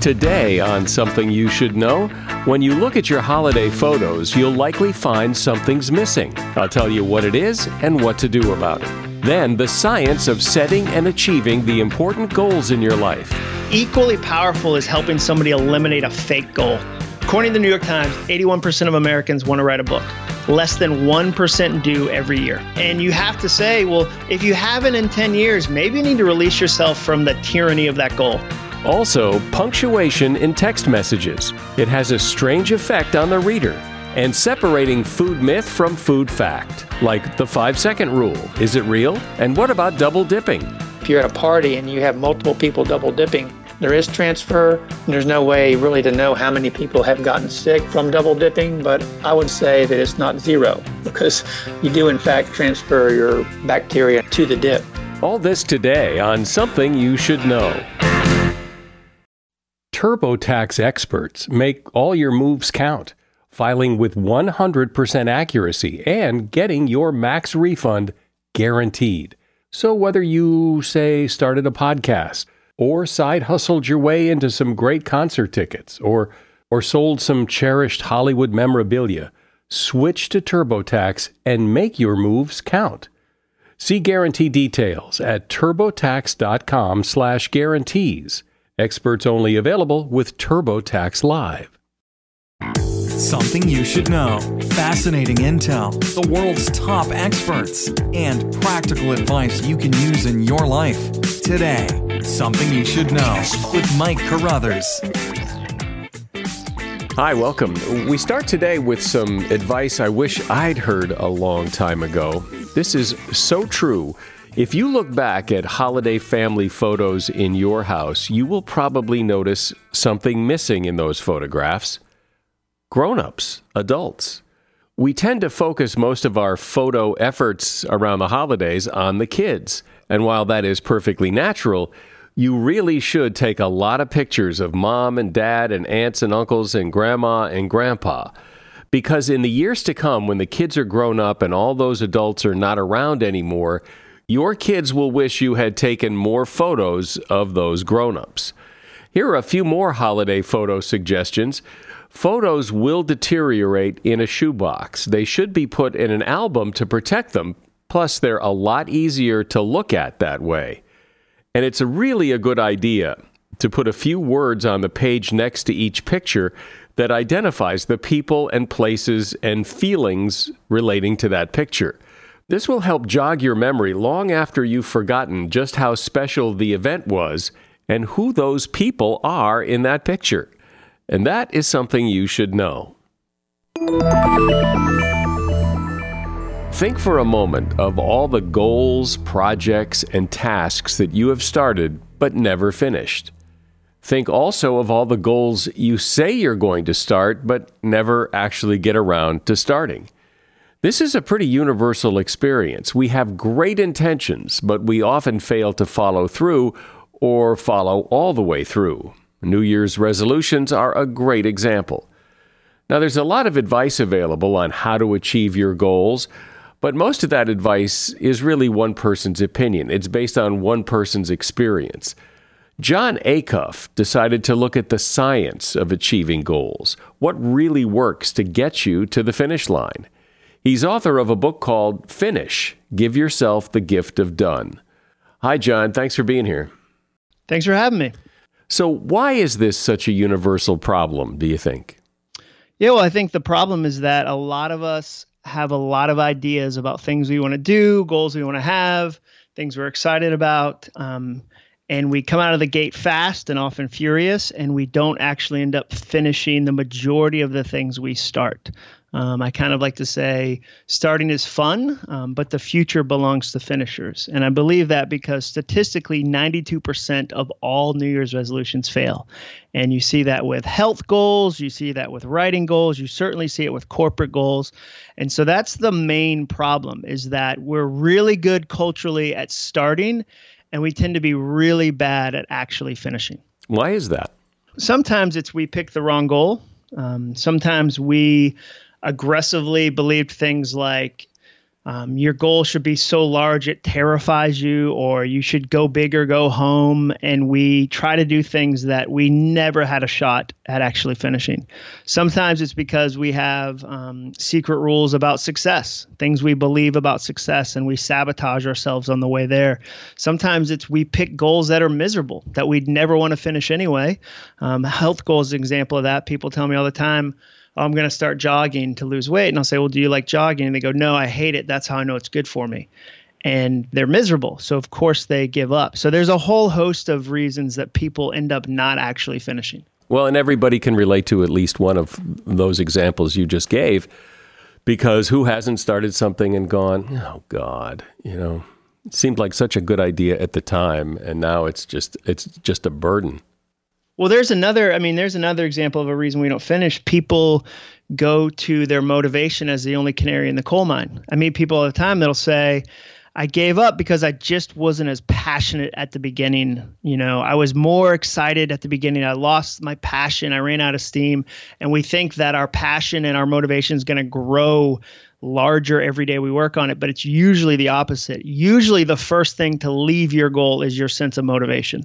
Today, on Something You Should Know, when you look at your holiday photos, you'll likely find something's missing. I'll tell you what it is and what to do about it. Then, the science of setting and achieving the important goals in your life. Equally powerful is helping somebody eliminate a fake goal. According to the New York Times, 81% of Americans want to write a book. Less than 1% do every year. And you have to say, well, if you haven't in 10 years, maybe you need to release yourself from the tyranny of that goal. Also, punctuation in text messages. It has a strange effect on the reader. And separating food myth from food fact, like the five second rule. Is it real? And what about double dipping? If you're at a party and you have multiple people double dipping, there is transfer. There's no way really to know how many people have gotten sick from double dipping, but I would say that it's not zero because you do, in fact, transfer your bacteria to the dip. All this today on Something You Should Know. TurboTax experts make all your moves count, filing with 100% accuracy and getting your max refund guaranteed. So, whether you, say, started a podcast, or side hustled your way into some great concert tickets, or, or sold some cherished Hollywood memorabilia, switch to TurboTax and make your moves count. See guarantee details at turbotax.com/guarantees. Experts only available with TurboTax Live. Something you should know. Fascinating intel, the world's top experts, and practical advice you can use in your life. Today, Something You Should Know with Mike Carruthers. Hi, welcome. We start today with some advice I wish I'd heard a long time ago. This is so true. If you look back at holiday family photos in your house, you will probably notice something missing in those photographs grown ups, adults. We tend to focus most of our photo efforts around the holidays on the kids. And while that is perfectly natural, you really should take a lot of pictures of mom and dad and aunts and uncles and grandma and grandpa. Because in the years to come, when the kids are grown up and all those adults are not around anymore, your kids will wish you had taken more photos of those grown ups. Here are a few more holiday photo suggestions. Photos will deteriorate in a shoebox. They should be put in an album to protect them, plus, they're a lot easier to look at that way. And it's really a good idea to put a few words on the page next to each picture that identifies the people and places and feelings relating to that picture. This will help jog your memory long after you've forgotten just how special the event was and who those people are in that picture. And that is something you should know. Think for a moment of all the goals, projects, and tasks that you have started but never finished. Think also of all the goals you say you're going to start but never actually get around to starting. This is a pretty universal experience. We have great intentions, but we often fail to follow through or follow all the way through. New Year's resolutions are a great example. Now, there's a lot of advice available on how to achieve your goals, but most of that advice is really one person's opinion. It's based on one person's experience. Jon Acuff decided to look at the science of achieving goals, what really works to get you to the finish line. He's author of a book called Finish Give Yourself the Gift of Done. Hi, Jon. Thanks for being here. Thanks for having me. So, why is this such a universal problem, do you think? Yeah, well, I think the problem is that a lot of us have a lot of ideas about things we want to do, goals we want to have, things we're excited about. Um, and we come out of the gate fast and often furious, and we don't actually end up finishing the majority of the things we start. Um, I kind of like to say starting is fun, um, but the future belongs to finishers. And I believe that because statistically, 92% of all New Year's resolutions fail. And you see that with health goals, you see that with writing goals, you certainly see it with corporate goals. And so that's the main problem is that we're really good culturally at starting, and we tend to be really bad at actually finishing. Why is that? Sometimes it's we pick the wrong goal. Um, sometimes we aggressively believed things like um, your goal should be so large it terrifies you, or you should go big or go home. And we try to do things that we never had a shot at actually finishing. Sometimes it's because we have um, secret rules about success, things we believe about success, and we sabotage ourselves on the way there. Sometimes it's we pick goals that are miserable, that we'd never want to finish anyway. Um, health goals is an example of that. People tell me all the time, I'm going to start jogging to lose weight. And I'll say, well, do you like jogging? And they go, no, I hate it. That's how I know it's good for me. And they're miserable. So, of course, they give up. So, there's a whole host of reasons that people end up not actually finishing. Well, and everybody can relate to at least one of those examples you just gave because who hasn't started something and gone, oh, God, you know, seemed like such a good idea at the time. And now it's just, it's just a burden. Well, there's another, I mean, there's another example of a reason we don't finish. People go to their motivation as the only canary in the coal mine. I meet people all the time that'll say, I gave up because I just wasn't as passionate at the beginning. You know, I was more excited at the beginning. I lost my passion. I ran out of steam. And we think that our passion and our motivation is going to grow larger every day we work on it, but it's usually the opposite. Usually, the first thing to leave your goal is your sense of motivation.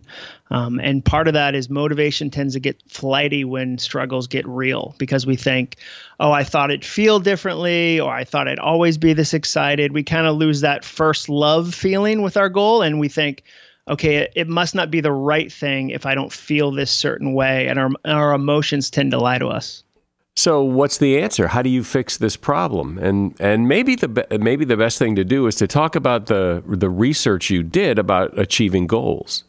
Um, and part of that is motivation tends to get flighty when struggles get real because we think, oh, I thought it'd feel differently, or I thought I'd always be this excited. We kind of lose that first love feeling with our goal, and we think, okay, it, must not be the right thing if I don't feel this certain way. And our, our emotions tend to lie to us. So what's the answer? How do you fix this problem? And and maybe the maybe the best thing to do is to talk about the the research you did about achieving goals.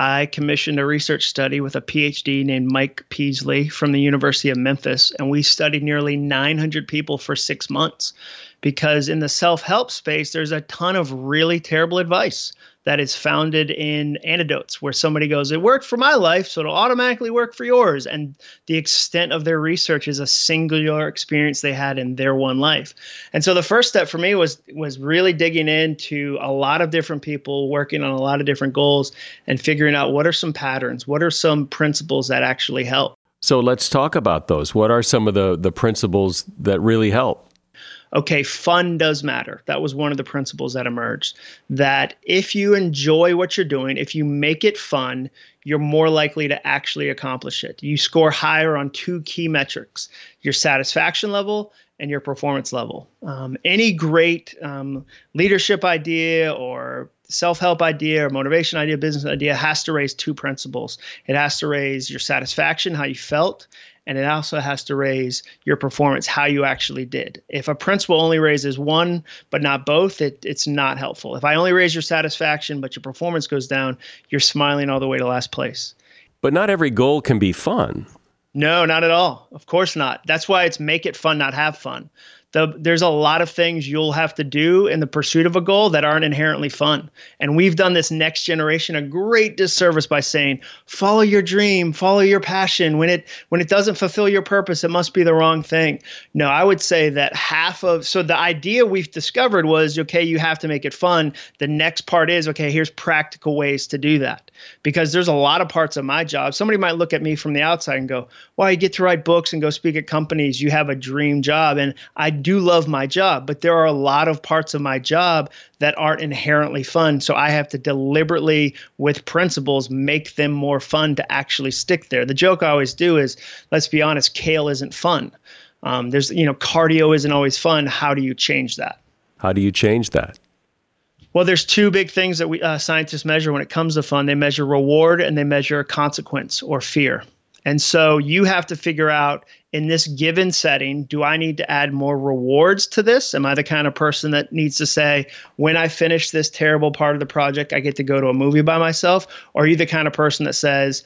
I commissioned a research study with a PhD named Mike Peasley from the University of Memphis, and we studied nearly 900 people for six months. Because in the self help space, there's a ton of really terrible advice that is founded in anecdotes where somebody goes, It worked for my life, so it'll automatically work for yours. And the extent of their research is a singular experience they had in their one life. And so the first step for me was was really digging into a lot of different people working on a lot of different goals and figuring out what are some patterns, what are some principles that actually help. So let's talk about those. What are some of the the principles that really help? Okay, fun does matter. That was one of the principles that emerged. That if you enjoy what you're doing, if you make it fun, you're more likely to actually accomplish it. You score higher on two key metrics your satisfaction level and your performance level. Um, any great um, leadership idea or self help idea or motivation idea, business idea has to raise two principles. It has to raise your satisfaction, how you felt, and it also has to raise your performance, how you actually did. If a principle only raises one but not both, it, it's not helpful. If I only raise your satisfaction but your performance goes down, you're smiling all the way to last place. But not every goal can be fun. No, not at all. Of course not. That's why it's make it fun, not have fun the, there's a lot of things you'll have to do in the pursuit of a goal that aren't inherently fun. And we've done this next generation a great disservice by saying, follow your dream, follow your passion. When it when it doesn't fulfill your purpose, it must be the wrong thing. No, I would say that half of so the idea we've discovered was okay, you have to make it fun. The next part is okay, here's practical ways to do that. Because there's a lot of parts of my job. Somebody might look at me from the outside and go, Well, you get to write books and go speak at companies, you have a dream job. And I do love my job, but there are a lot of parts of my job that aren't inherently fun. So I have to deliberately, with principles, make them more fun to actually stick there. The joke I always do is, let's be honest, kale isn't fun. Um, there's, you know, cardio isn't always fun. How do you change that? How do you change that? Well, there's two big things that we uh, scientists measure when it comes to fun. They measure reward and they measure consequence or fear. And so you have to figure out in this given setting, do I need to add more rewards to this? Am I the kind of person that needs to say, when I finish this terrible part of the project, I get to go to a movie by myself? Or are you the kind of person that says,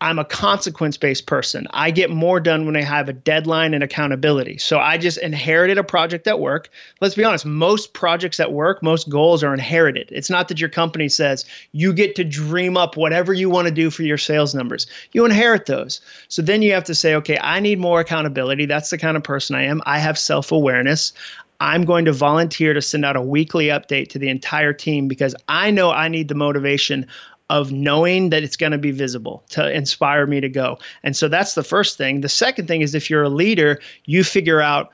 I'm a consequence based person. I get more done when I have a deadline and accountability. So I just inherited a project at work. Let's be honest, most projects at work, most goals are inherited. It's not that your company says you get to dream up whatever you want to do for your sales numbers. You inherit those. So then you have to say, okay, I need more accountability. That's the kind of person I am. I have self awareness. I'm going to volunteer to send out a weekly update to the entire team because I know I need the motivation of knowing that it's going to be visible to inspire me to go. And so that's the first thing. The second thing is if you're a leader, you figure out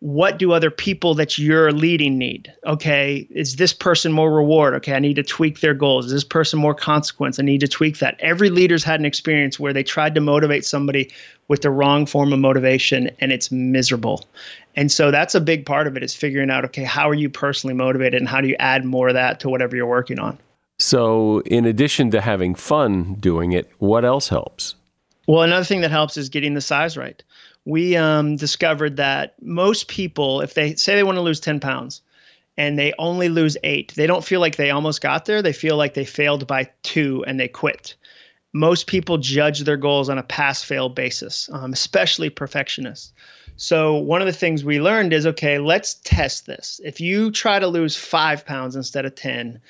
what do other people that you're leading need? Okay, is this person more reward? Okay, I need to tweak their goals. Is this person more consequence? I need to tweak that. Every leader's had an experience where they tried to motivate somebody with the wrong form of motivation and it's miserable. And so that's a big part of it is figuring out okay, how are you personally motivated and how do you add more of that to whatever you're working on? So, in addition to having fun doing it, what else helps? Well, another thing that helps is getting the size right we um, discovered that most people, if they say they want to lose 10 pounds and they only lose eight, they don't feel like they almost got there. They feel like they failed by two and they quit. Most people judge their goals on a pass fail basis, um, especially perfectionists. So, one of the things we learned is okay, let's test this. If you try to lose five pounds instead of 10,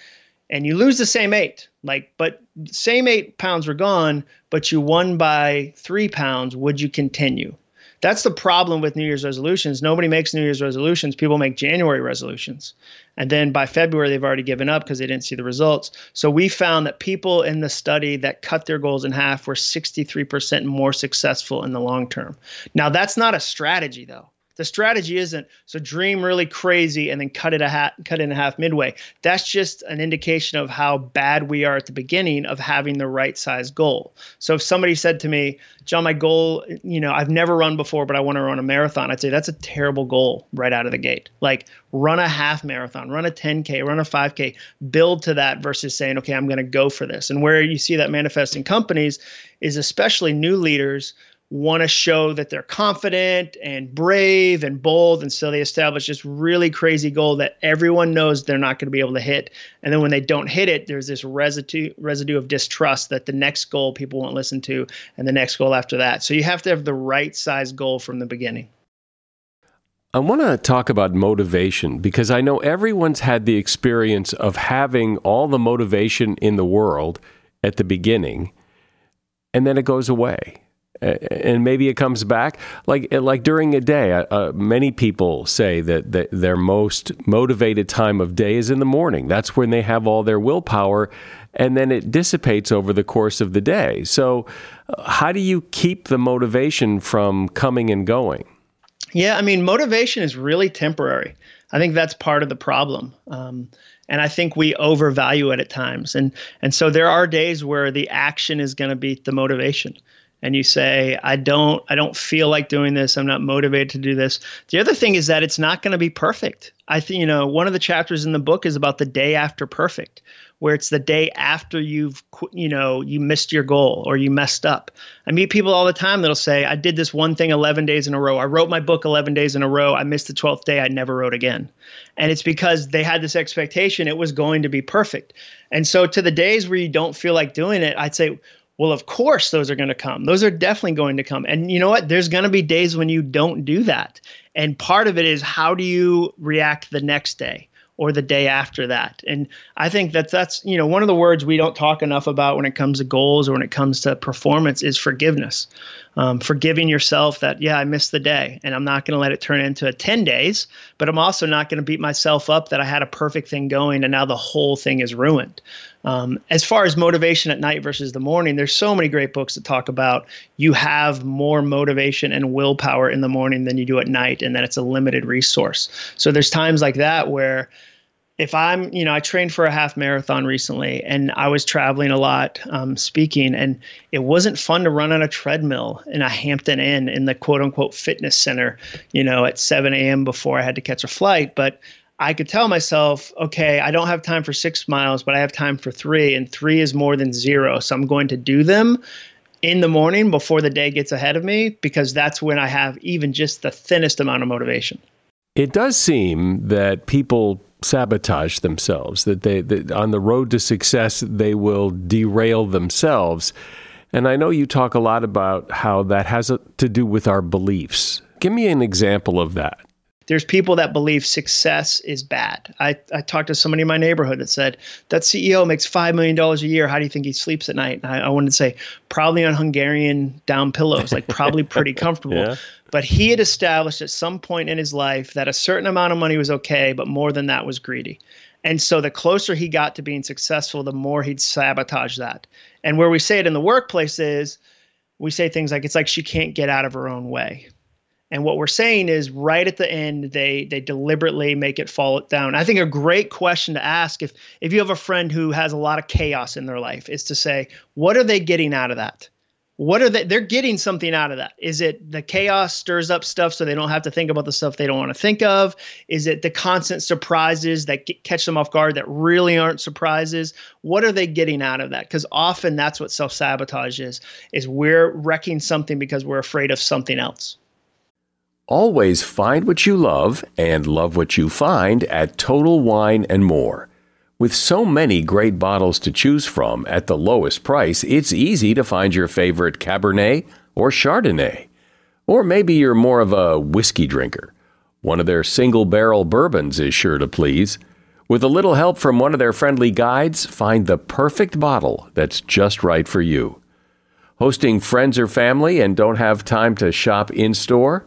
and you lose the same eight, like, but same eight pounds were gone, but you won by three pounds, would you continue? That's the problem with New Year's resolutions. Nobody makes New Year's resolutions. People make January resolutions. And then by February, they've already given up because they didn't see the results. So we found that people in the study that cut their goals in half were 63% more successful in the long term. Now, that's not a strategy, though. The strategy isn't so dream really crazy and then cut it a hat, cut it in half midway. That's just an indication of how bad we are at the beginning of having the right size goal. So if somebody said to me, Jon, my goal, you know, I've never run before, but I want to run a marathon, I'd say that's a terrible goal right out of the gate. Like run a half marathon, run a 10K, run a 5K, build to that versus saying, okay, I'm going to go for this. And where you see that manifest in companies is especially new leaders want to show that they're confident and brave and bold. And so they establish this really crazy goal that everyone knows they're not going to be able to hit. And then when they don't hit it, there's this residue residue of distrust that the next goal people won't listen to and the next goal after that. So you have to have the right size goal from the beginning. I want to talk about motivation because I know everyone's had the experience of having all the motivation in the world at the beginning and then it goes away and maybe it comes back. Like like during a day uh, uh, many people say that, that their most motivated time of day is in the morning. That's when they have all their willpower and then it dissipates over the course of the day. So uh, how do you keep the motivation from coming and going? Yeah i mean motivation is really temporary. I think that's part of the problem. Um, and I think we overvalue it at times. And and so there are days where the action is going to beat the motivation and you say i don't i don't feel like doing this. I'm not motivated to do this. The other thing is that it's not going to be perfect. I think you know one of the chapters in the book is about the day after perfect where it's the day after you've you know you missed your goal or you messed up. I meet people all the time that'll say i did this one thing 11 days in a row. I wrote my book 11 days in a row. I missed the 12th day. I never wrote again. And it's because they had this expectation it was going to be perfect. And so to the days where you don't feel like doing it i'd say well, of course, those are going to come. Those are definitely going to come. And you know what? There's going to be days when you don't do that. And part of it is how do you react the next day? or the day after that. And I think that that's, you know, one of the words we don't talk enough about when it comes to goals or when it comes to performance is forgiveness. Um, forgiving yourself that, yeah, I missed the day and I'm not going to let it turn into a 10 days, but I'm also not going to beat myself up that I had a perfect thing going and now the whole thing is ruined. Um, as far as motivation at night versus the morning, there's so many great books that talk about you have more motivation and willpower in the morning than you do at night, and that it's a limited resource. So there's times like that where if I'm, you know, I trained for a half marathon recently and I was traveling a lot um, speaking, and it wasn't fun to run on a treadmill in a Hampton Inn in the quote unquote fitness center, you know, at 7 a.m. before I had to catch a flight. But I could tell myself, okay, I don't have time for six miles, but I have time for three, and three is more than zero. So I'm going to do them in the morning before the day gets ahead of me because that's when I have even just the thinnest amount of motivation. It does seem that people sabotage themselves, that they that on the road to success they will derail themselves. And I know you talk a lot about how that has to do with our beliefs. Give me an example of that. There's people that believe success is bad. I, I talked to somebody in my neighborhood that said, That CEO makes $5 million a year. How do you think he sleeps at night? And I, I wanted to say, Probably on Hungarian down pillows, like probably pretty comfortable. yeah. But he had established at some point in his life that a certain amount of money was okay, but more than that was greedy. And so the closer he got to being successful, the more he'd sabotage that. And where we say it in the workplace is we say things like, it's like she can't get out of her own way. And what we're saying is right at the end, they they deliberately make it fall down. I think a great question to ask if if you have a friend who has a lot of chaos in their life is to say, what are they getting out of that? what are they they're getting something out of that. Is it the chaos stirs up stuff so they don't have to think about the stuff they don't want to think of? Is it the constant surprises that get, catch them off guard that really aren't surprises? What are they getting out of that? Because often that's what self-sabotage is is we're wrecking something because we're afraid of something else always find what you love and love what you find at total wine and more with so many great bottles to choose from at the lowest price, it's easy to find your favorite Cabernet or Chardonnay. Or maybe you're more of a whiskey drinker. One of their single barrel bourbons is sure to please. With a little help from one of their friendly guides, find the perfect bottle that's just right for you. Hosting friends or family and don't have time to shop in store?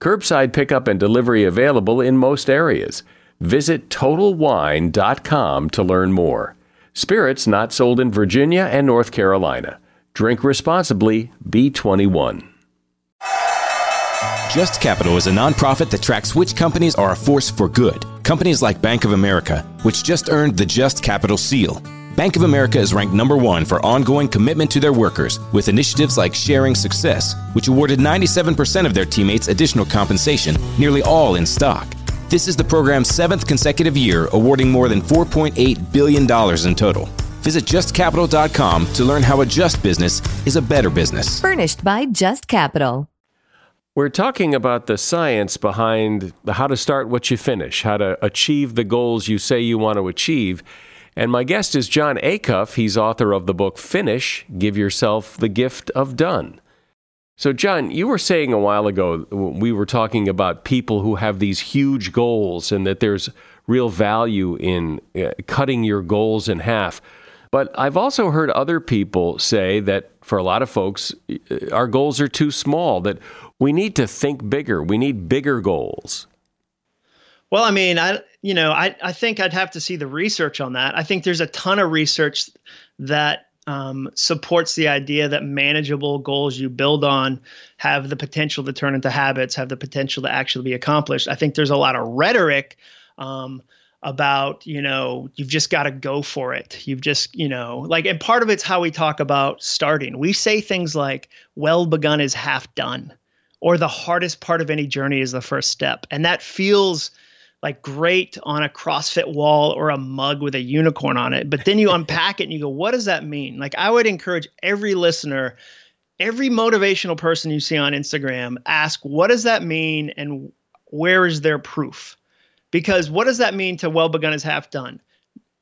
Curbside pickup and delivery available in most areas. Visit TotalWine.com to learn more. Spirits not sold in Virginia and North Carolina. Drink responsibly, B21. Just Capital is a nonprofit that tracks which companies are a force for good. Companies like Bank of America, which just earned the Just Capital seal. Bank of America is ranked number one for ongoing commitment to their workers with initiatives like Sharing Success, which awarded 97% of their teammates additional compensation, nearly all in stock. This is the program's seventh consecutive year, awarding more than $4.8 billion in total. Visit justcapital.com to learn how a just business is a better business. Furnished by Just Capital. We're talking about the science behind how to start what you finish, how to achieve the goals you say you want to achieve. And my guest is Jon Acuff. He's author of the book Finish Give Yourself the Gift of Done. So, Jon, you were saying a while ago, we were talking about people who have these huge goals and that there's real value in uh, cutting your goals in half. But I've also heard other people say that for a lot of folks, uh, our goals are too small, that we need to think bigger. We need bigger goals. Well, I mean, I you know, I I think I'd have to see the research on that. I think there's a ton of research that um, supports the idea that manageable goals you build on have the potential to turn into habits, have the potential to actually be accomplished. I think there's a lot of rhetoric um, about, you know, you've just got to go for it. You've just, you know, like, and part of it's how we talk about starting. We say things like, well begun is half done, or the hardest part of any journey is the first step. And that feels, like great on a CrossFit wall or a mug with a unicorn on it. But then you unpack it and you go, what does that mean? Like I would encourage every listener, every motivational person you see on Instagram, ask what does that mean and where is their proof? Because what does that mean to well begun is half done?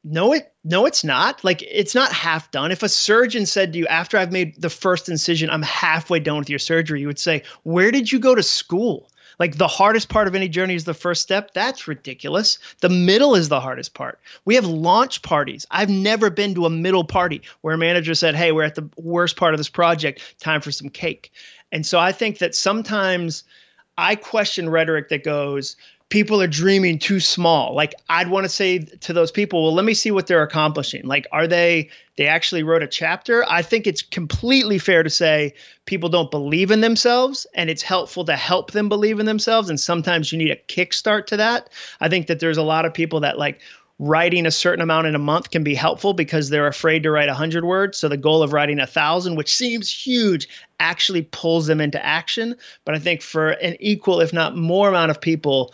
No, it no, it's not. Like it's not half done. If a surgeon said to you after I've made the first incision, I'm halfway done with your surgery, you would say, Where did you go to school? Like the hardest part of any journey is the first step. That's ridiculous. The middle is the hardest part. We have launch parties. I've never been to a middle party where a manager said, Hey, we're at the worst part of this project. Time for some cake. And so I think that sometimes I question rhetoric that goes, people are dreaming too small. Like I'd want to say to those people, well, let me see what they're accomplishing. Like, are they they actually wrote a chapter? I think it's completely fair to say people don't believe in themselves, and it's helpful to help them believe in themselves. And sometimes you need a kickstart to that. I think that there's a lot of people that like writing a certain amount in a month can be helpful because they're afraid to write 100 words so the goal of writing a thousand which seems huge actually pulls them into action but i think for an equal if not more amount of people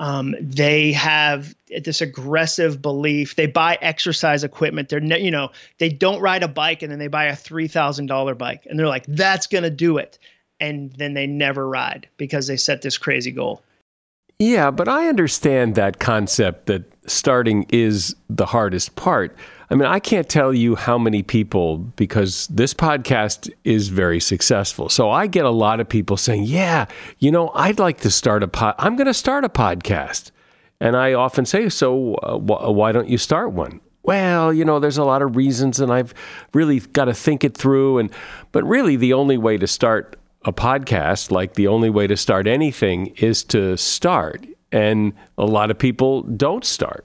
um, they have this aggressive belief. They buy exercise equipment. They're, ne- you know, they don't ride a bike and then they buy a three thousand dollar bike and they're like, that's gonna do it, and then they never ride because they set this crazy goal. Yeah, but I understand that concept that starting is the hardest part. I mean, I can't tell you how many people, because this podcast is very successful. So I get a lot of people saying, Yeah, you know, I'd like to start a pod. I'm going to start a podcast. And I often say, So uh, wh- why don't you start one? Well, you know, there's a lot of reasons, and I've really got to think it through. And but really, the only way to start a podcast, like the only way to start anything, is to start. And a lot of people don't start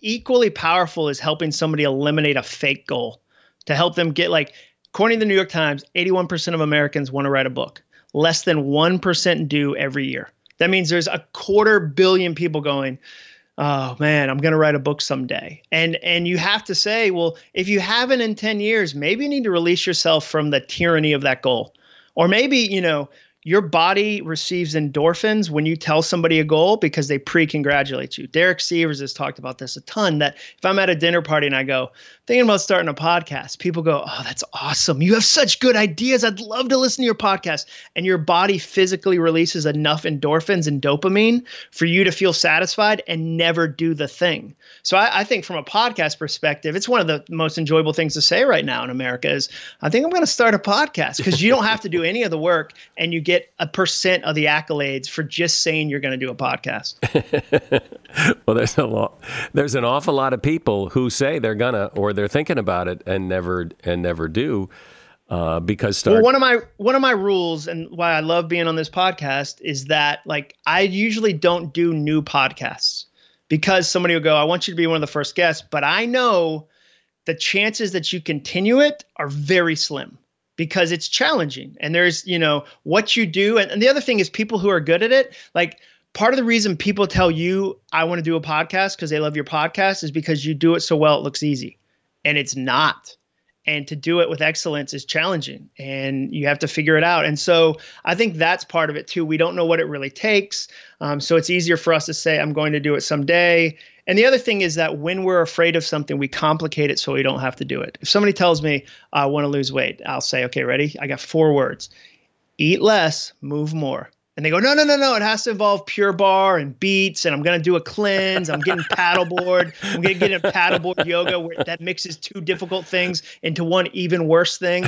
equally powerful is helping somebody eliminate a fake goal to help them get like according to the New York Times, 81% of Americans want to write a book. Less than 1% do every year. That means there's a quarter billion people going, "Oh man, I'm going to write a book someday." And and you have to say, well, if you haven't in 10 years, maybe you need to release yourself from the tyranny of that goal. Or maybe, you know, your body receives endorphins when you tell somebody a goal because they pre-congratulate you. Derek Sivers has talked about this a ton. That if I'm at a dinner party and I go thinking about starting a podcast, people go, "Oh, that's awesome! You have such good ideas. I'd love to listen to your podcast." And your body physically releases enough endorphins and dopamine for you to feel satisfied and never do the thing. So I, I think from a podcast perspective, it's one of the most enjoyable things to say right now in America is I think I'm going to start a podcast because you don't have to do any of the work and you get a percent of the accolades for just saying you're going to do a podcast. well, there's a lot. There's an awful lot of people who say they're gonna or they're thinking about it and never and never do. Uh, because start- well, one of my one of my rules and why I love being on this podcast is that like I usually don't do new podcasts because somebody will go, I want you to be one of the first guests, but I know the chances that you continue it are very slim because it's challenging and there's you know what you do and, and the other thing is people who are good at it like part of the reason people tell you i want to do a podcast because they love your podcast is because you do it so well it looks easy and it's not. And to do it with excellence is challenging and you have to figure it out. And so i think that's part of it too. We don't know what it really takes um, so it's easier for us to say i'm going to do it someday. And the other thing is that when we're afraid of something we complicate it so we don't have to do it. If somebody tells me i want to lose weight i'll say okay ready? I got four words. Eat less move more and they go, no, no, no, no. It has to involve Pure Barre and beats, and I'm gonna do a cleanse. I'm getting paddleboard. I'm gonna get a paddleboard yoga where that mixes two difficult things into one even worse thing.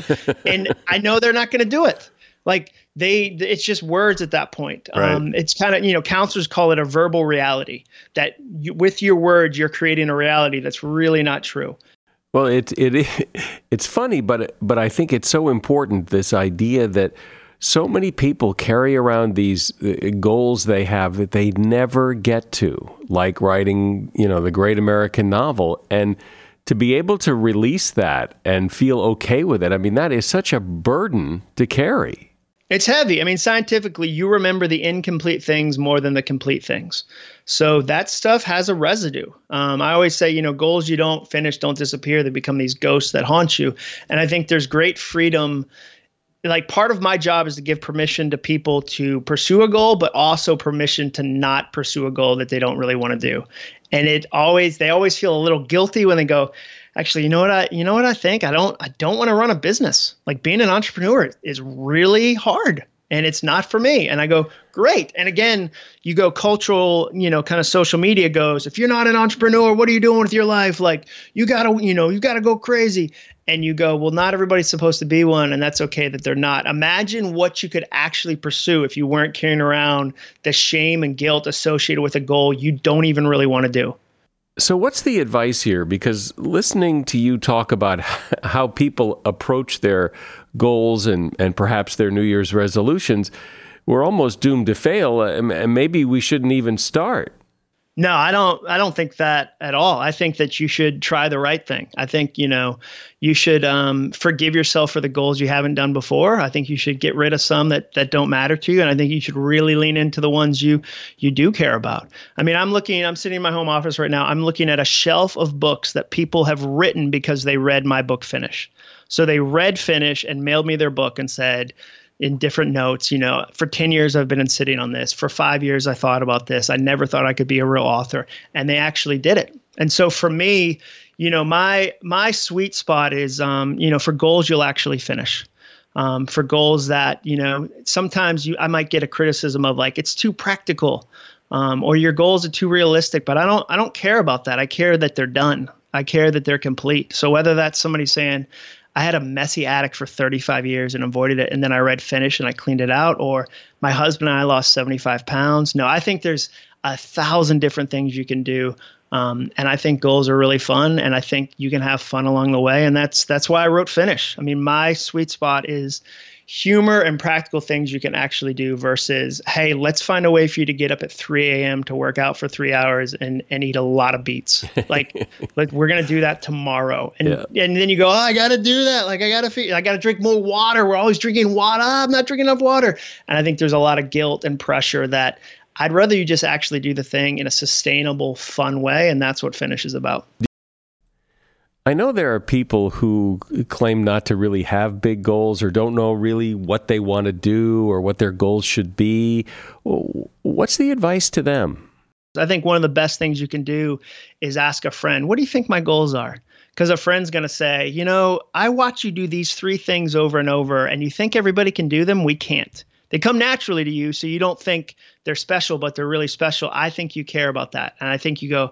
And I know they're not gonna do it. Like they, it's just words at that point. Right. Um, it's kind of you know, counselors call it a verbal reality. That you, with your words, you're creating a reality that's really not true. Well, it it it's funny, but but I think it's so important. This idea that so many people carry around these uh, goals they have that they never get to, like writing, you know, the great American novel. And to be able to release that and feel okay with it, I mean, that is such a burden to carry. It's heavy. I mean, scientifically, you remember the incomplete things more than the complete things. So that stuff has a residue. Um, I always say, you know, goals you don't finish don't disappear. They become these ghosts that haunt you. And I think there's great freedom like part of my job is to give permission to people to pursue a goal but also permission to not pursue a goal that they don't really want to do. And it always they always feel a little guilty when they go actually you know what i you know what i think? I don't i don't want to run a business. Like being an entrepreneur is really hard and it's not for me. And i go great. And again you go cultural you know kind of social media goes if you're not an entrepreneur what are you doing with your life? Like you gotta you know you gotta go crazy and you go, well, not everybody's supposed to be one, and that's okay that they're not. Imagine what you could actually pursue if you weren't carrying around the shame and guilt associated with a goal you don't even really want to do. So, what's the advice here? Because listening to you talk about how people approach their goals and, and perhaps their New Year's resolutions, we're almost doomed to fail, and maybe we shouldn't even start. No, I don't I don't think that at all. I think that you should try the right thing. I think, you know, you should um, forgive yourself for the goals you haven't done before. I think you should get rid of some that that don't matter to you and I think you should really lean into the ones you you do care about. I mean, I'm looking I'm sitting in my home office right now. I'm looking at a shelf of books that people have written because they read my book finish. So they read finish and mailed me their book and said, in different notes. You know, for 10 years, I've been sitting on this. For five years, I thought about this. I never thought I could be a real author. And they actually did it. And so for me, you know, my my sweet spot is, um, you know, for goals you'll actually finish. Um, for goals that you know, sometimes you I might get a criticism of like it's too practical, um, or your goals are too realistic. But I don't I don't care about that. I care that they're done. I care that they're complete. So whether that's somebody saying, I had a messy attic for 35 years and avoided it. And then I read Finish and I cleaned it out. Or my husband and I lost 75 pounds. No, I think there's a thousand different things you can do. Um, and I think goals are really fun, and I think you can have fun along the way, and that's that's why I wrote Finish. I mean, my sweet spot is humor and practical things you can actually do versus hey let's find a way for you to get up at 3 a.m to work out for three hours and, and eat a lot of beets. Like like we're gonna do that tomorrow. And yeah. and then you go oh i gotta do that. Like i gotta feed, i gotta drink more water. We're always drinking water oh, ah, i'm not drinking enough water. And i think there's a lot of guilt and pressure that i'd rather you just actually do the thing in a sustainable fun way and that's what finish is about I know there are people who claim not to really have big goals or don't know really what they want to do or what their goals should be. What's the advice to them? I think one of the best things you can do is ask a friend, What do you think my goals are? Because a friend's going to say, You know, I watch you do these three things over and over, and you think everybody can do them. We can't. They come naturally to you, so you don't think they're special, but they're really special. I think you care about that. And I think you go,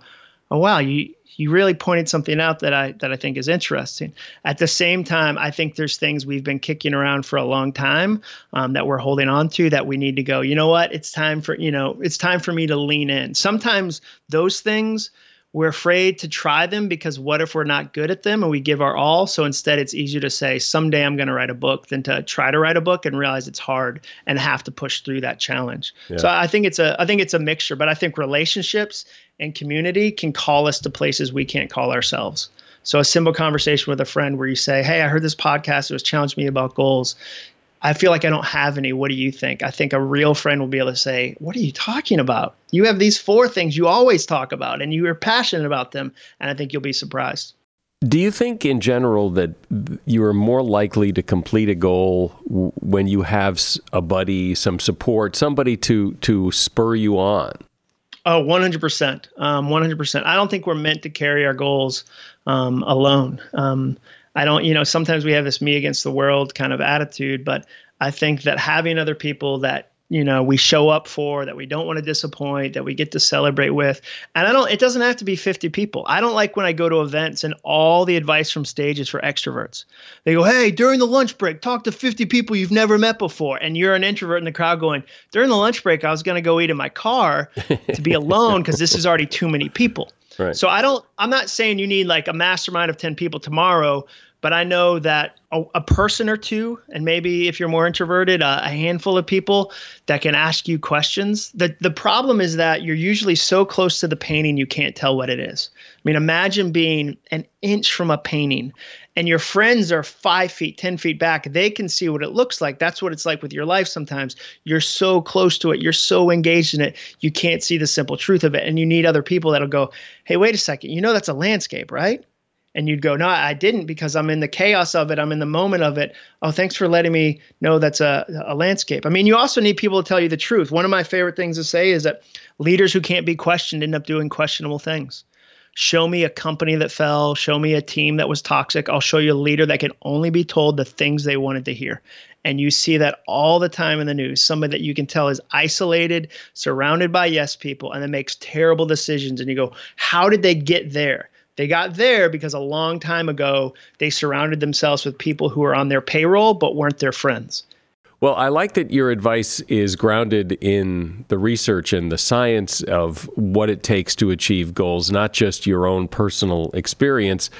Oh, wow, you, you really pointed something out that I that I think is interesting. At the same time, I think there's things we've been kicking around for a long time um, that we're holding on to that we need to go. You know what? It's time for you know it's time for me to lean in. Sometimes those things we're afraid to try them because what if we're not good at them and we give our all? So instead, it's easier to say someday I'm going to write a book than to try to write a book and realize it's hard and have to push through that challenge. Yeah. So I think it's a I think it's a mixture, but I think relationships and community can call us to places we can't call ourselves. So a simple conversation with a friend where you say, "Hey, I heard this podcast. It was challenging me about goals. I feel like I don't have any. What do you think?" I think a real friend will be able to say, "What are you talking about? You have these four things you always talk about, and you are passionate about them." And I think you'll be surprised. Do you think, in general, that you are more likely to complete a goal when you have a buddy, some support, somebody to to spur you on? Oh, 100%. Um, 100%. I don't think we're meant to carry our goals um, alone. Um, I don't, you know, sometimes we have this me against the world kind of attitude, but I think that having other people that you know we show up for that we don't want to disappoint that we get to celebrate with. And i don't it doesn't have to be 50 people. I don't like when i go to events and all the advice from stage is for extroverts. They go hey during the lunch break talk to 50 people you've never met before. And you're an introvert in the crowd going during the lunch break i was going to go eat in my car to be alone because this is already too many people. Right. so i don't i'm not saying you need like a mastermind of 10 people tomorrow but I know that a, a, person or two, and maybe if you're more introverted, a, a, handful of people that can ask you questions. The, the problem is that you're usually so close to the painting you can't tell what it is. I mean, imagine being an inch from a painting and your friends are five feet, 10 feet back. They can see what it looks like. That's what it's like with your life sometimes. You're so close to it, you're so engaged in it, you can't see the simple truth of it. And you need other people that'll go, hey, wait a second, you know that's a landscape, right? And you'd go no i didn't because i'm in the chaos of it. I'm in the moment of it. Oh thanks for letting me know that's a, a landscape. I mean you also need people to tell you the truth. One of my favorite things to say is that leaders who can't be questioned end up doing questionable things. Show me a company that fell. Show me a team that was toxic. I'll show you a leader that can only be told the things they wanted to hear. And you see that all the time in the news. Somebody that you can tell is isolated surrounded by yes people and then makes terrible decisions. And you go how did they get there they got there because a long time ago they surrounded themselves with people who were on their payroll but weren't their friends. Well, I like that your advice is grounded in the research and the science of what it takes to achieve goals, not just your own personal experience.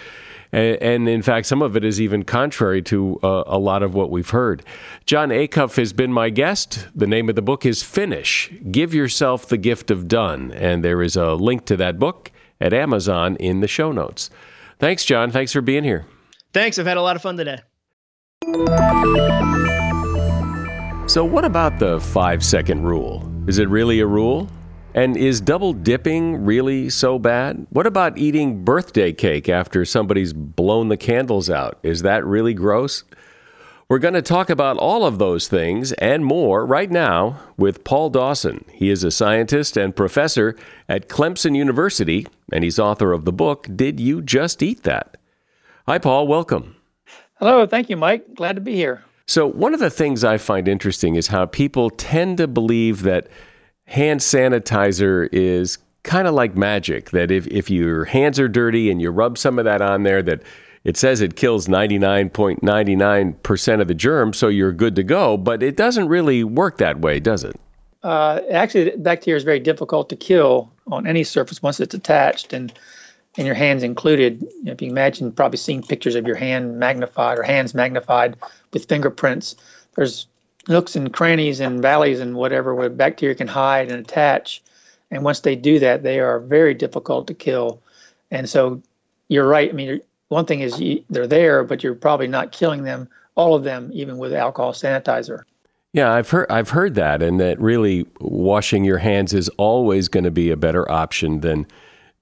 And, in fact, some of it is even contrary to uh, a lot of what we've heard. Jon Acuff has been my guest. The name of the book is Finish Give Yourself the Gift of Done. And there is a link to that book at Amazon in the show notes. Thanks, Jon. Thanks for being here. Thanks. I've had a lot of fun today. So, what about the five second rule? Is it really a rule? And is double dipping really so bad? What about eating birthday cake after somebody's blown the candles out? Is that really gross? We're going to talk about all of those things and more right now with Paul Dawson. He is a scientist and professor at Clemson University, and he's author of the book, Did You Just Eat That? Hi, Paul. Welcome. Hello. Thank you, Mike. Glad to be here. So, one of the things I find interesting is how people tend to believe that hand sanitizer is kind of like magic that if, if your hands are dirty and you rub some of that on there that it says it kills 99.99% of the germs so you're good to go but it doesn't really work that way does it uh, actually bacteria is very difficult to kill on any surface once it's attached and and your hands included you know, if you imagine probably seeing pictures of your hand magnified or hands magnified with fingerprints there's nooks and crannies and valleys and whatever where bacteria can hide and attach and once they do that, they are very difficult to kill. And so you're right. I mean, one thing is you, they're there, but you're probably not killing them, all of them, even with alcohol sanitizer. Yeah, I've heard I've heard that, and that really washing your hands is always going to be a better option than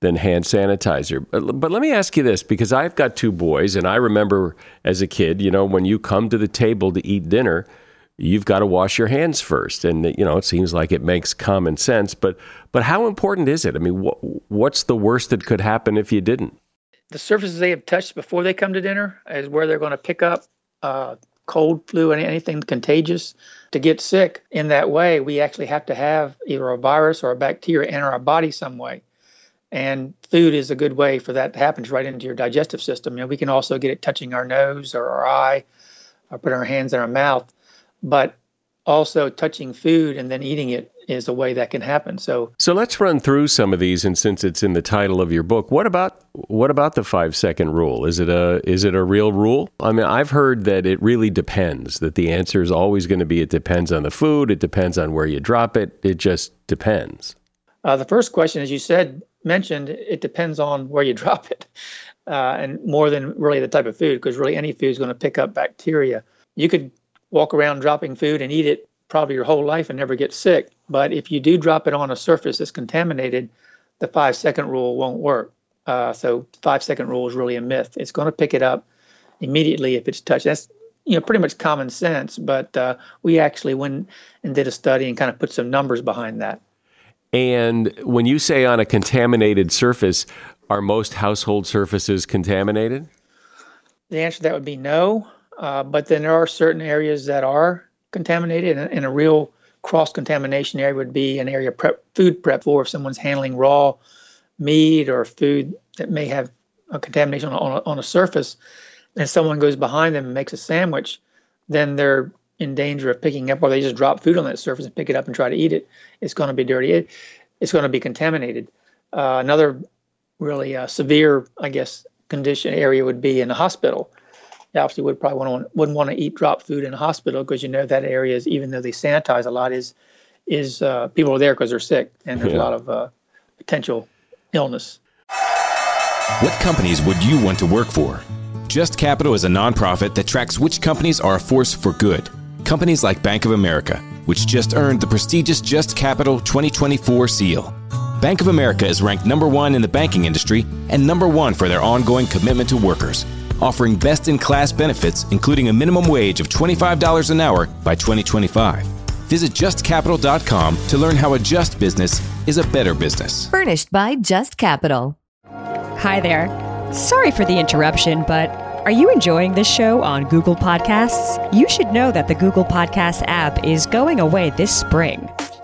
than hand sanitizer. But, but let me ask you this, because I've got two boys, and I remember as a kid, you know, when you come to the table to eat dinner, you've got to wash your hands first. And you know, it seems like it makes common sense, but but how important is it? I mean, wh- what's the worst that could happen if you didn't? The surfaces they have touched before they come to dinner is where they're going to pick up uh, cold, flu, and anything contagious to get sick. In that way, we actually have to have either a virus or a bacteria enter our body some way. And food is a good way for that to happen, right into your digestive system. You know, we can also get it touching our nose or our eye, or put our hands in our mouth but also touching food and then eating it is a way that can happen. So So let's run through some of these and since it's in the title of your book, what about what about the 5 second rule? Is it a is it a real rule? I mean, I've heard that it really depends, that the answer is always going to be it depends on the food, it depends on where you drop it, it just depends. Uh, the first question, as you said, mentioned, it depends on where you drop it, uh, and more than really the type of food, because really any food is going to pick up bacteria. You could walk around dropping food and eat it probably your whole life and never get sick. But if you do drop it on a surface that's contaminated, the five second rule won't work. Uh, so five second rule is really a myth. It's going to pick it up immediately if it's touched. That's you know pretty much common sense, but uh, we actually went and did a study and kind of put some numbers behind that. And when you say on a contaminated surface, are most household surfaces contaminated? The answer to that would be no. Uh, but then there are certain areas that are contaminated, and, and a real cross contamination area would be an area prep food prep for if someone's handling raw meat or food that may have a contamination on, a, on a surface, and someone goes behind them and makes a sandwich, then they're in danger of picking up, or they just drop food on that surface and pick it up and try to eat it. It's going to be dirty. It, it's going to be contaminated. Uh, another really uh, severe, I guess, condition area would be in a hospital obviously would probably want to, wouldn't want to eat drop food in a hospital because you know that area is even though they sanitize a lot is is uh, people are there because they're sick and there's yeah. a lot of uh, potential illness. What companies would you want to work for? Just Capital is a nonprofit that tracks which companies are a force for good. Companies like Bank of America, which just earned the prestigious Just Capital 2024 seal. Bank of America is ranked number one in the banking industry and number one for their ongoing commitment to workers offering best in class benefits, including a minimum wage of $25 an hour by 2025. Visit justcapital.com to learn how a just business is a better business. Furnished by Just Capital. Hi there. Sorry for the interruption, but are you enjoying this show on Google Podcasts? You should know that the Google Podcasts app is going away this spring.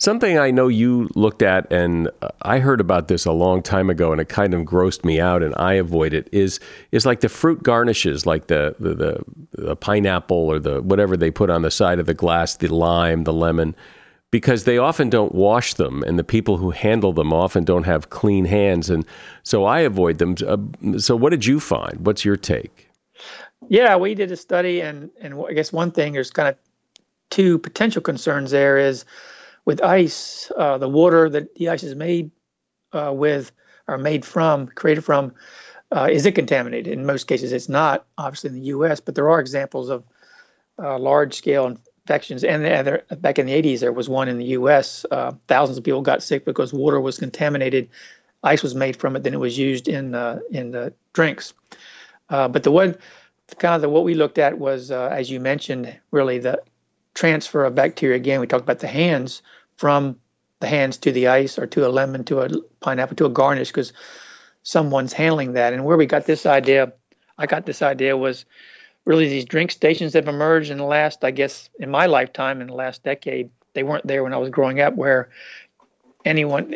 Something I know you looked at, and I heard about this a long time ago, and it kind of grossed me out, and I avoid it. Is is like the fruit garnishes, like the, the the, the pineapple or the whatever they put on the side of the glass, the lime, the lemon, because they often don't wash them, and the people who handle them often don't have clean hands, and so I avoid them. Uh, so, what did you find? What's your take? Yeah, we did a study, and and I guess one thing there's kind of two potential concerns. There is with ice, uh, the water that the ice is made uh, with or made from, created from, uh, is it contaminated? In most cases, it's not. Obviously, in the U.S., but there are examples of uh, large-scale infections. And there, back in the 80s, there was one in the U.S. Uh, thousands of people got sick because water was contaminated. Ice was made from it, then it was used in in the drinks. Uh, but the one kind of the, what we looked at was, uh, as you mentioned, really the transfer of bacteria. Again, we talked about the hands from the hands to the ice or to a lemon to a pineapple to a garnish because someone's handling that. And where we got this idea, I got this idea was really these drink stations have emerged in the last, I guess, in my lifetime, in the last decade. They weren't there when I was growing up, where anyone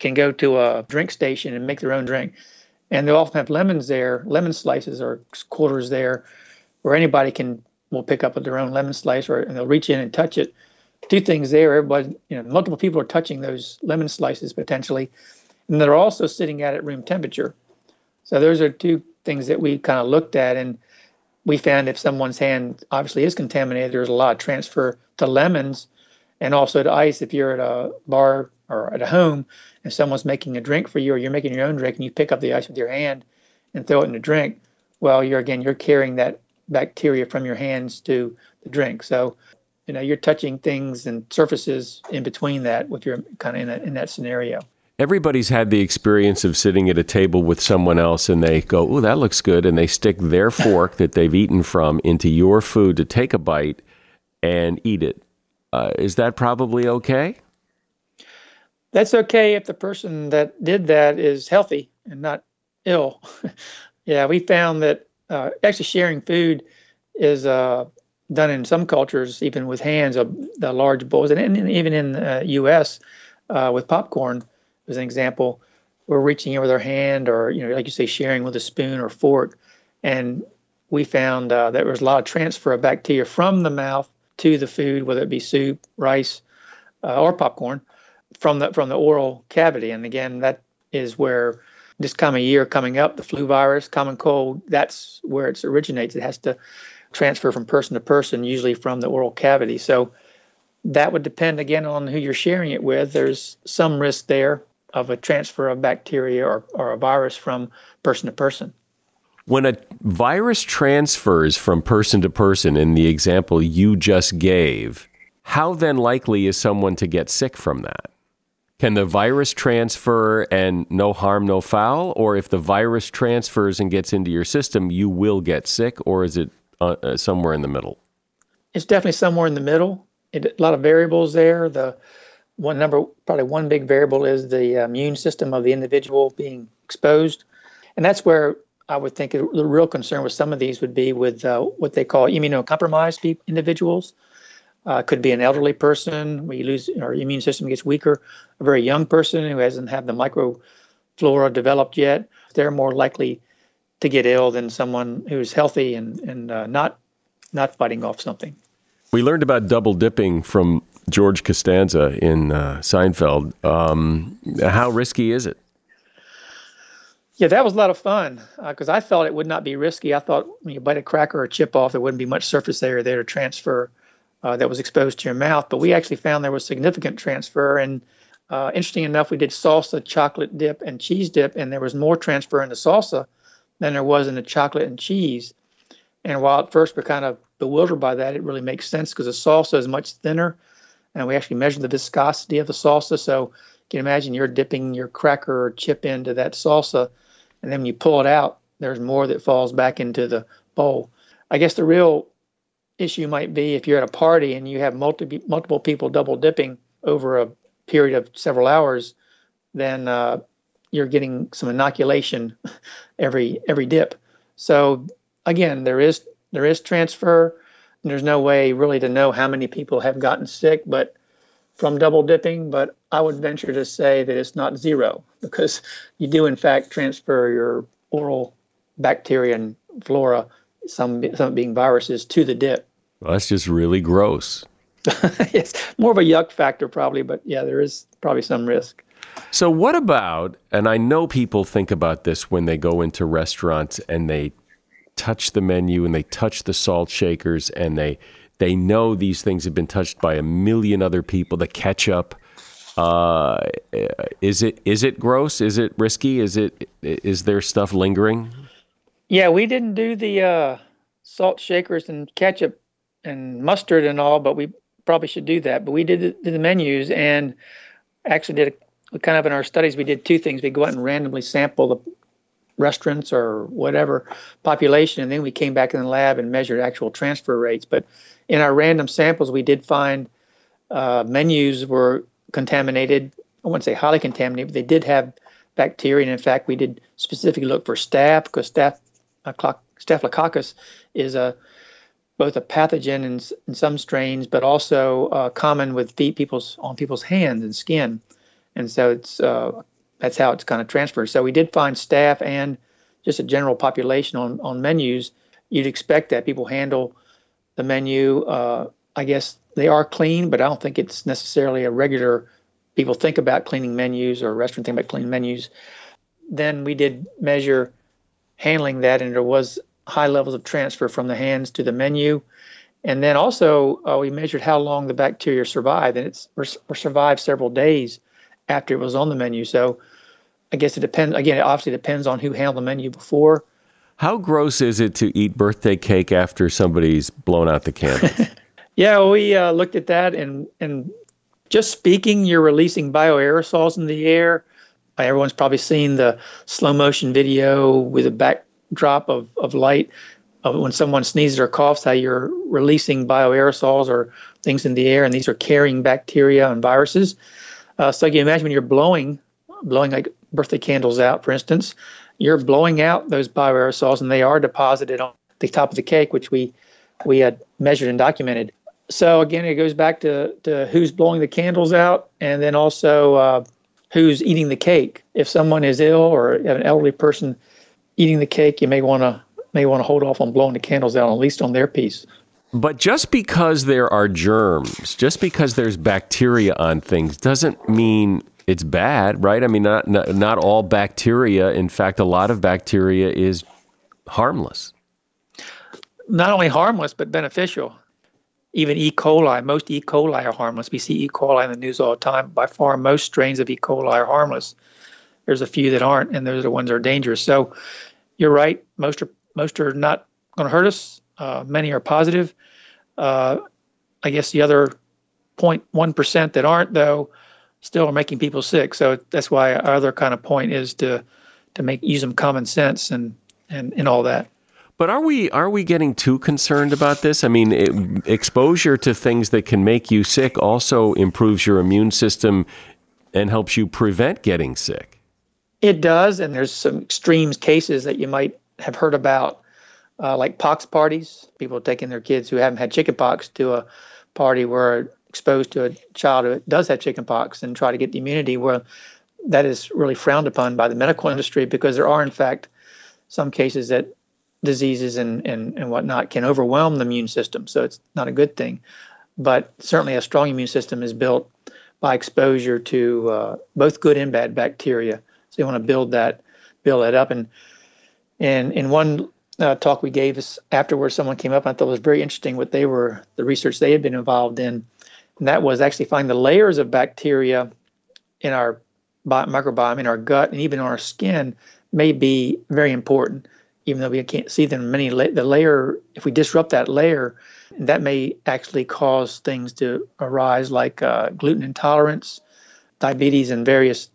can go to a drink station and make their own drink. And they often have lemons there, lemon slices or quarters there, where anybody can will pick up their own lemon slice or and they'll reach in and touch it. Two things there. Everybody, you know, multiple people are touching those lemon slices potentially, and they're also sitting at at room temperature. So those are two things that we kind of looked at, and we found if someone's hand obviously is contaminated, there's a lot of transfer to lemons and also to ice. If you're at a bar or at a home and someone's making a drink for you or you're making your own drink and you pick up the ice with your hand and throw it in the drink, well, you're again, you're carrying that bacteria from your hands to the drink. So, you know, you're touching things and surfaces in between that with your kind of in, a, in that scenario. Everybody's had the experience of sitting at a table with someone else and they go, Oh, that looks good. And they stick their fork that they've eaten from into your food to take a bite and eat it. Uh, is that probably okay? That's okay if the person that did that is healthy and not ill. yeah, we found that uh, actually sharing food is uh, done in some cultures, even with hands, the large bowls, and, and even in the U.S. Uh, with popcorn, as an example, we're reaching in with our hand, or you know, like you say, sharing with a spoon or fork, and we found uh, that there was a lot of transfer of bacteria from the mouth to the food, whether it be soup, rice, uh, or popcorn, from the from the oral cavity. And again, that is where this of year coming up, the flu virus, common cold, that's where it originates. It has to transfer from person to person, usually from the oral cavity. So that would depend again on who you're sharing it with. There's some risk there of a transfer of bacteria or, or a virus from person to person. When a virus transfers from person to person, in the example you just gave, how then likely is someone to get sick from that? Can the virus transfer and no harm, no foul? Or if the virus transfers and gets into your system, you will get sick? Or is it uh, uh somewhere in the middle? It's definitely somewhere in the middle. It, a lot of variables there. The one number, probably one big variable is the immune system of the individual being exposed. And that's where I would think the real concern with some of these would be with uh, what they call immunocompromised individuals. Uh, could be an elderly person where you lose our immune system gets weaker. A very young person who hasn't had the microflora developed yet. They're more likely to get ill than someone who's healthy and and uh, not not fighting off something. We learned about double dipping from George Costanza in uh, Seinfeld. Um, how risky is it? Yeah, that was a lot of fun because uh, I thought it would not be risky. I thought when you bite a cracker or a chip off, there wouldn't be much surface area there to transfer uh, that was exposed to your mouth. But we actually found there was significant transfer. And uh, interesting enough, we did salsa, chocolate dip, and cheese dip, and there was more transfer in the salsa than there was in the chocolate and cheese. And while at first we're kind of bewildered by that, it really makes sense because the salsa is much thinner, and we actually measure the viscosity of the salsa. So you can imagine you're dipping your cracker or chip into that salsa and then when you pull it out, there's more that falls back into the bowl. I guess the real issue might be if you're at a party and you have multi- multiple people double dipping over a period of several hours, then uh, you're getting some inoculation every every dip. So again, there is there is transfer. There's no way really to know how many people have gotten sick, but from double dipping, but I would venture to say that it's not zero because you do, in fact, transfer your oral bacteria and flora, some, some being viruses, to the dip. Well, that's just really gross. it's more of a yuck factor, probably, but yeah, there is probably some risk. So, what about, and I know people think about this when they go into restaurants and they touch the menu and they touch the salt shakers and they they know these things have been touched by a million other people. The ketchup, uh, is it is it gross? Is it risky? Is it is there stuff lingering? Yeah, we didn't do the uh, salt shakers and ketchup and mustard and all, but we probably should do that. But we did the, did the menus and actually did a, kind of in our studies we did two things. We go out and randomly sample the restaurants or whatever population. And then we came back in the lab and measured actual transfer rates. But in our random samples, we did find uh, menus were contaminated. I wouldn't say highly contaminated, but they did have bacteria. And in fact, we did specifically look for staph because staph, uh, staphylococcus is a both a pathogen in, in some strains, but also uh, common with feet people's on people's hands and skin, and so it's uh, that's how it's kind of transferred. So we did find staph and just a general population on on menus. You'd expect that people handle the menu. Uh, I guess they are clean, but I don't think it's necessarily a regular. People think about cleaning menus or restaurant think about cleaning menus. Then we did measure handling that, and there was high levels of transfer from the hands to the menu. And then also, uh, we measured how long the bacteria survived, and it's or survived several days after it was on the menu. So I guess it depends. Again, it obviously depends on who handled the menu before. How gross is it to eat birthday cake after somebody's blown out the candles? yeah, we uh, looked at that, and and just speaking, you're releasing bioaerosols in the air. Everyone's probably seen the slow motion video with a back drop of, of light of when someone sneezes or coughs, how you're releasing bioaerosols or things in the air, and these are carrying bacteria and viruses. Uh, so you imagine when you're blowing, blowing like birthday candles out, for instance, you're blowing out those bioaerosols, and they are deposited on the top of the cake, which we we had measured and documented. So again, it goes back to, to who's blowing the candles out, and then also uh, who's eating the cake. If someone is ill or an elderly person eating the cake, you may want to may want to hold off on blowing the candles out, at least on their piece. But just because there are germs, just because there's bacteria on things, doesn't mean it's bad, right? I mean, not, not, not all bacteria. In fact, a lot of bacteria is harmless. Not only harmless, but beneficial. Even E. coli, most E. coli are harmless. We see E. coli in the news all the time. By far, most strains of E. coli are harmless. There's a few that aren't, and those are the ones that are dangerous. So you're right. Most are most are not going to hurt us. Uh, many are positive. Uh, I guess the other 0.1 percent that aren't, though, still are making people sick. So that's why our other kind of point is to to make use some common sense and and and all that. But are we are we getting too concerned about this? I mean, it, exposure to things that can make you sick also improves your immune system and helps you prevent getting sick. It does, and there's some extreme cases that you might have heard about, uh, like pox parties. People taking their kids who haven't had chickenpox to a party where exposed to a child who does have chickenpox and try to get the immunity. Where that is really frowned upon by the medical industry because there are, in fact, some cases that diseases and, and, and whatnot can overwhelm the immune system. So it's not a good thing. But certainly, a strong immune system is built by exposure to uh, both good and bad bacteria. So you want to build that, build that up. And and in one uh, talk we gave us afterwards, someone came up and I thought it was very interesting what they were the research they had been involved in, and that was actually finding the layers of bacteria in our microbiome in our gut and even on our skin may be very important even though we can't see them many la- the layer if we disrupt that layer that may actually cause things to arise like uh, gluten intolerance diabetes and various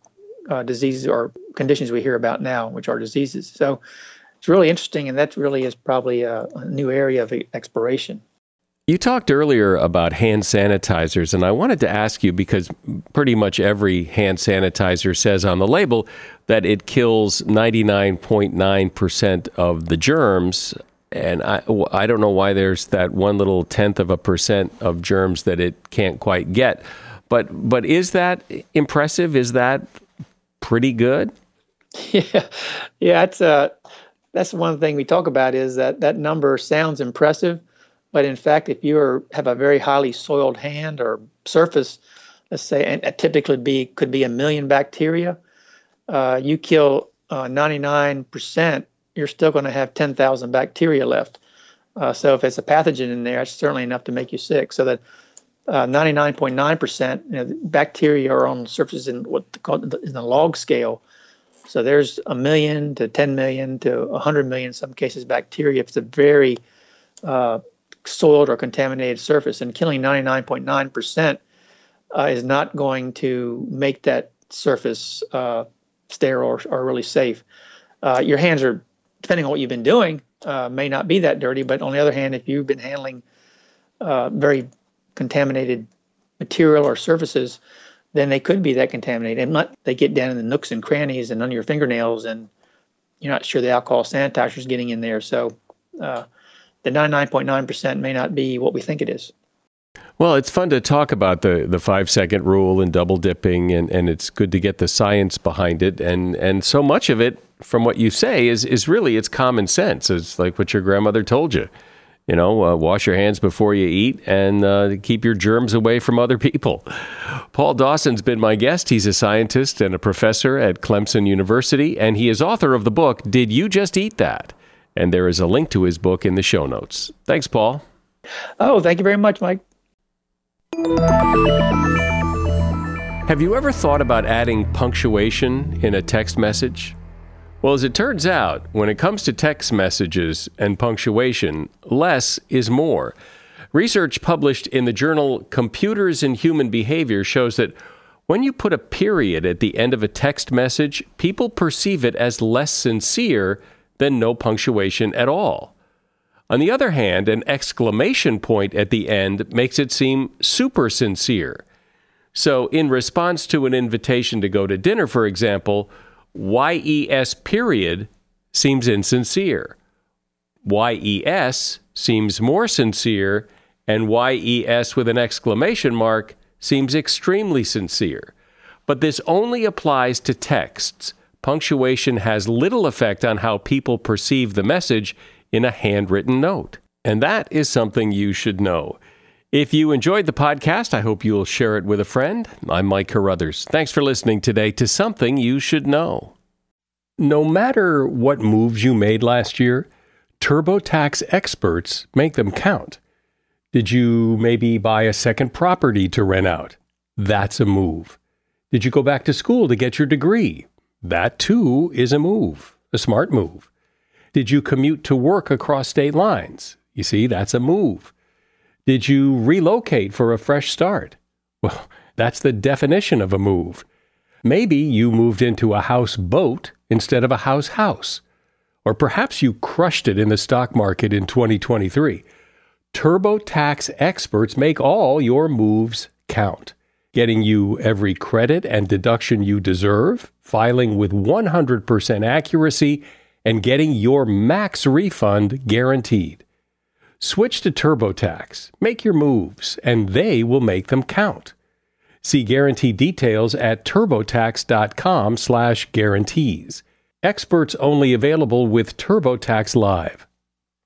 uh, diseases or conditions we hear about now, which are diseases. So it's really interesting, and that really is probably a, a new area of exploration. You talked earlier about hand sanitizers, and I wanted to ask you because pretty much every hand sanitizer says on the label that it kills 99.9% of the germs. And I, I don't know why there's that one little tenth of a percent of germs that it can't quite get. But, but is that impressive? Is that pretty good? Yeah, yeah, that's uh, that's one thing we talk about is that that number sounds impressive, but in fact, if you have a very highly soiled hand or surface, let's say, and it typically be could be a million bacteria, uh, you kill uh, 99%, you're still going to have 10,000 bacteria left. Uh, so if it's a pathogen in there, it's certainly enough to make you sick. So that 99.9% uh, you know, bacteria are on surfaces in what called in the log scale. So there's a million to 10 million to 100 million in some cases bacteria if it's a very uh, soiled or contaminated surface. And killing 99.9% uh, is not going to make that surface uh, sterile or, or, really safe. Uh, your hands are, depending on what you've been doing, uh, may not be that dirty. But on the other hand, if you've been handling uh, very contaminated material or surfaces, then they could be that contaminated. And not, they get down in the nooks and crannies and under your fingernails, and you're not sure the alcohol sanitizer is getting in there. So uh, the 99.9% may not be what we think it is. Well, it's fun to talk about the, the five second rule and double dipping, and, and it's good to get the science behind it. And, and so much of it, from what you say, is, is really it's common sense. It's like what your grandmother told you. You know, uh, wash your hands before you eat and uh, keep your germs away from other people. Paul Dawson's been my guest. He's a scientist and a professor at Clemson University, and he is author of the book, Did You Just Eat That? And there is a link to his book in the show notes. Thanks, Paul. Oh, thank you very much, Mike. Have you ever thought about adding punctuation in a text message? Well, as it turns out, when it comes to text messages and punctuation, less is more. Research published in the journal Computers and Human Behavior shows that when you put a period at the end of a text message, people perceive it as less sincere than no punctuation at all. On the other hand, an exclamation point at the end makes it seem super sincere. So, in response to an invitation to go to dinner, for example, YES period seems insincere. YES seems more sincere, and YES with an exclamation mark seems extremely sincere. But this only applies to texts. Punctuation has little effect on how people perceive the message in a handwritten note. And that is something you should know. If you enjoyed the podcast, I hope you'll share it with a friend. I'm Mike Carruthers. Thanks for listening today to Something You Should Know. No matter what moves you made last year, TurboTax experts make them count. Did you maybe buy a second property to rent out? That's a move. Did you go back to school to get your degree? That too is a move, a smart move. Did you commute to work across state lines? You see, that's a move. Did you relocate for a fresh start? Well, that's the definition of a move. Maybe you moved into a house boat instead of a house house. Or perhaps you crushed it in the stock market in 2023. TurboTax experts make all your moves count, getting you every credit and deduction you deserve, filing with 100% accuracy, and getting your max refund guaranteed. Switch to TurboTax, make your moves, and they will make them count. See guarantee details at turbotax.com/guarantees. Experts only available with TurboTax Live.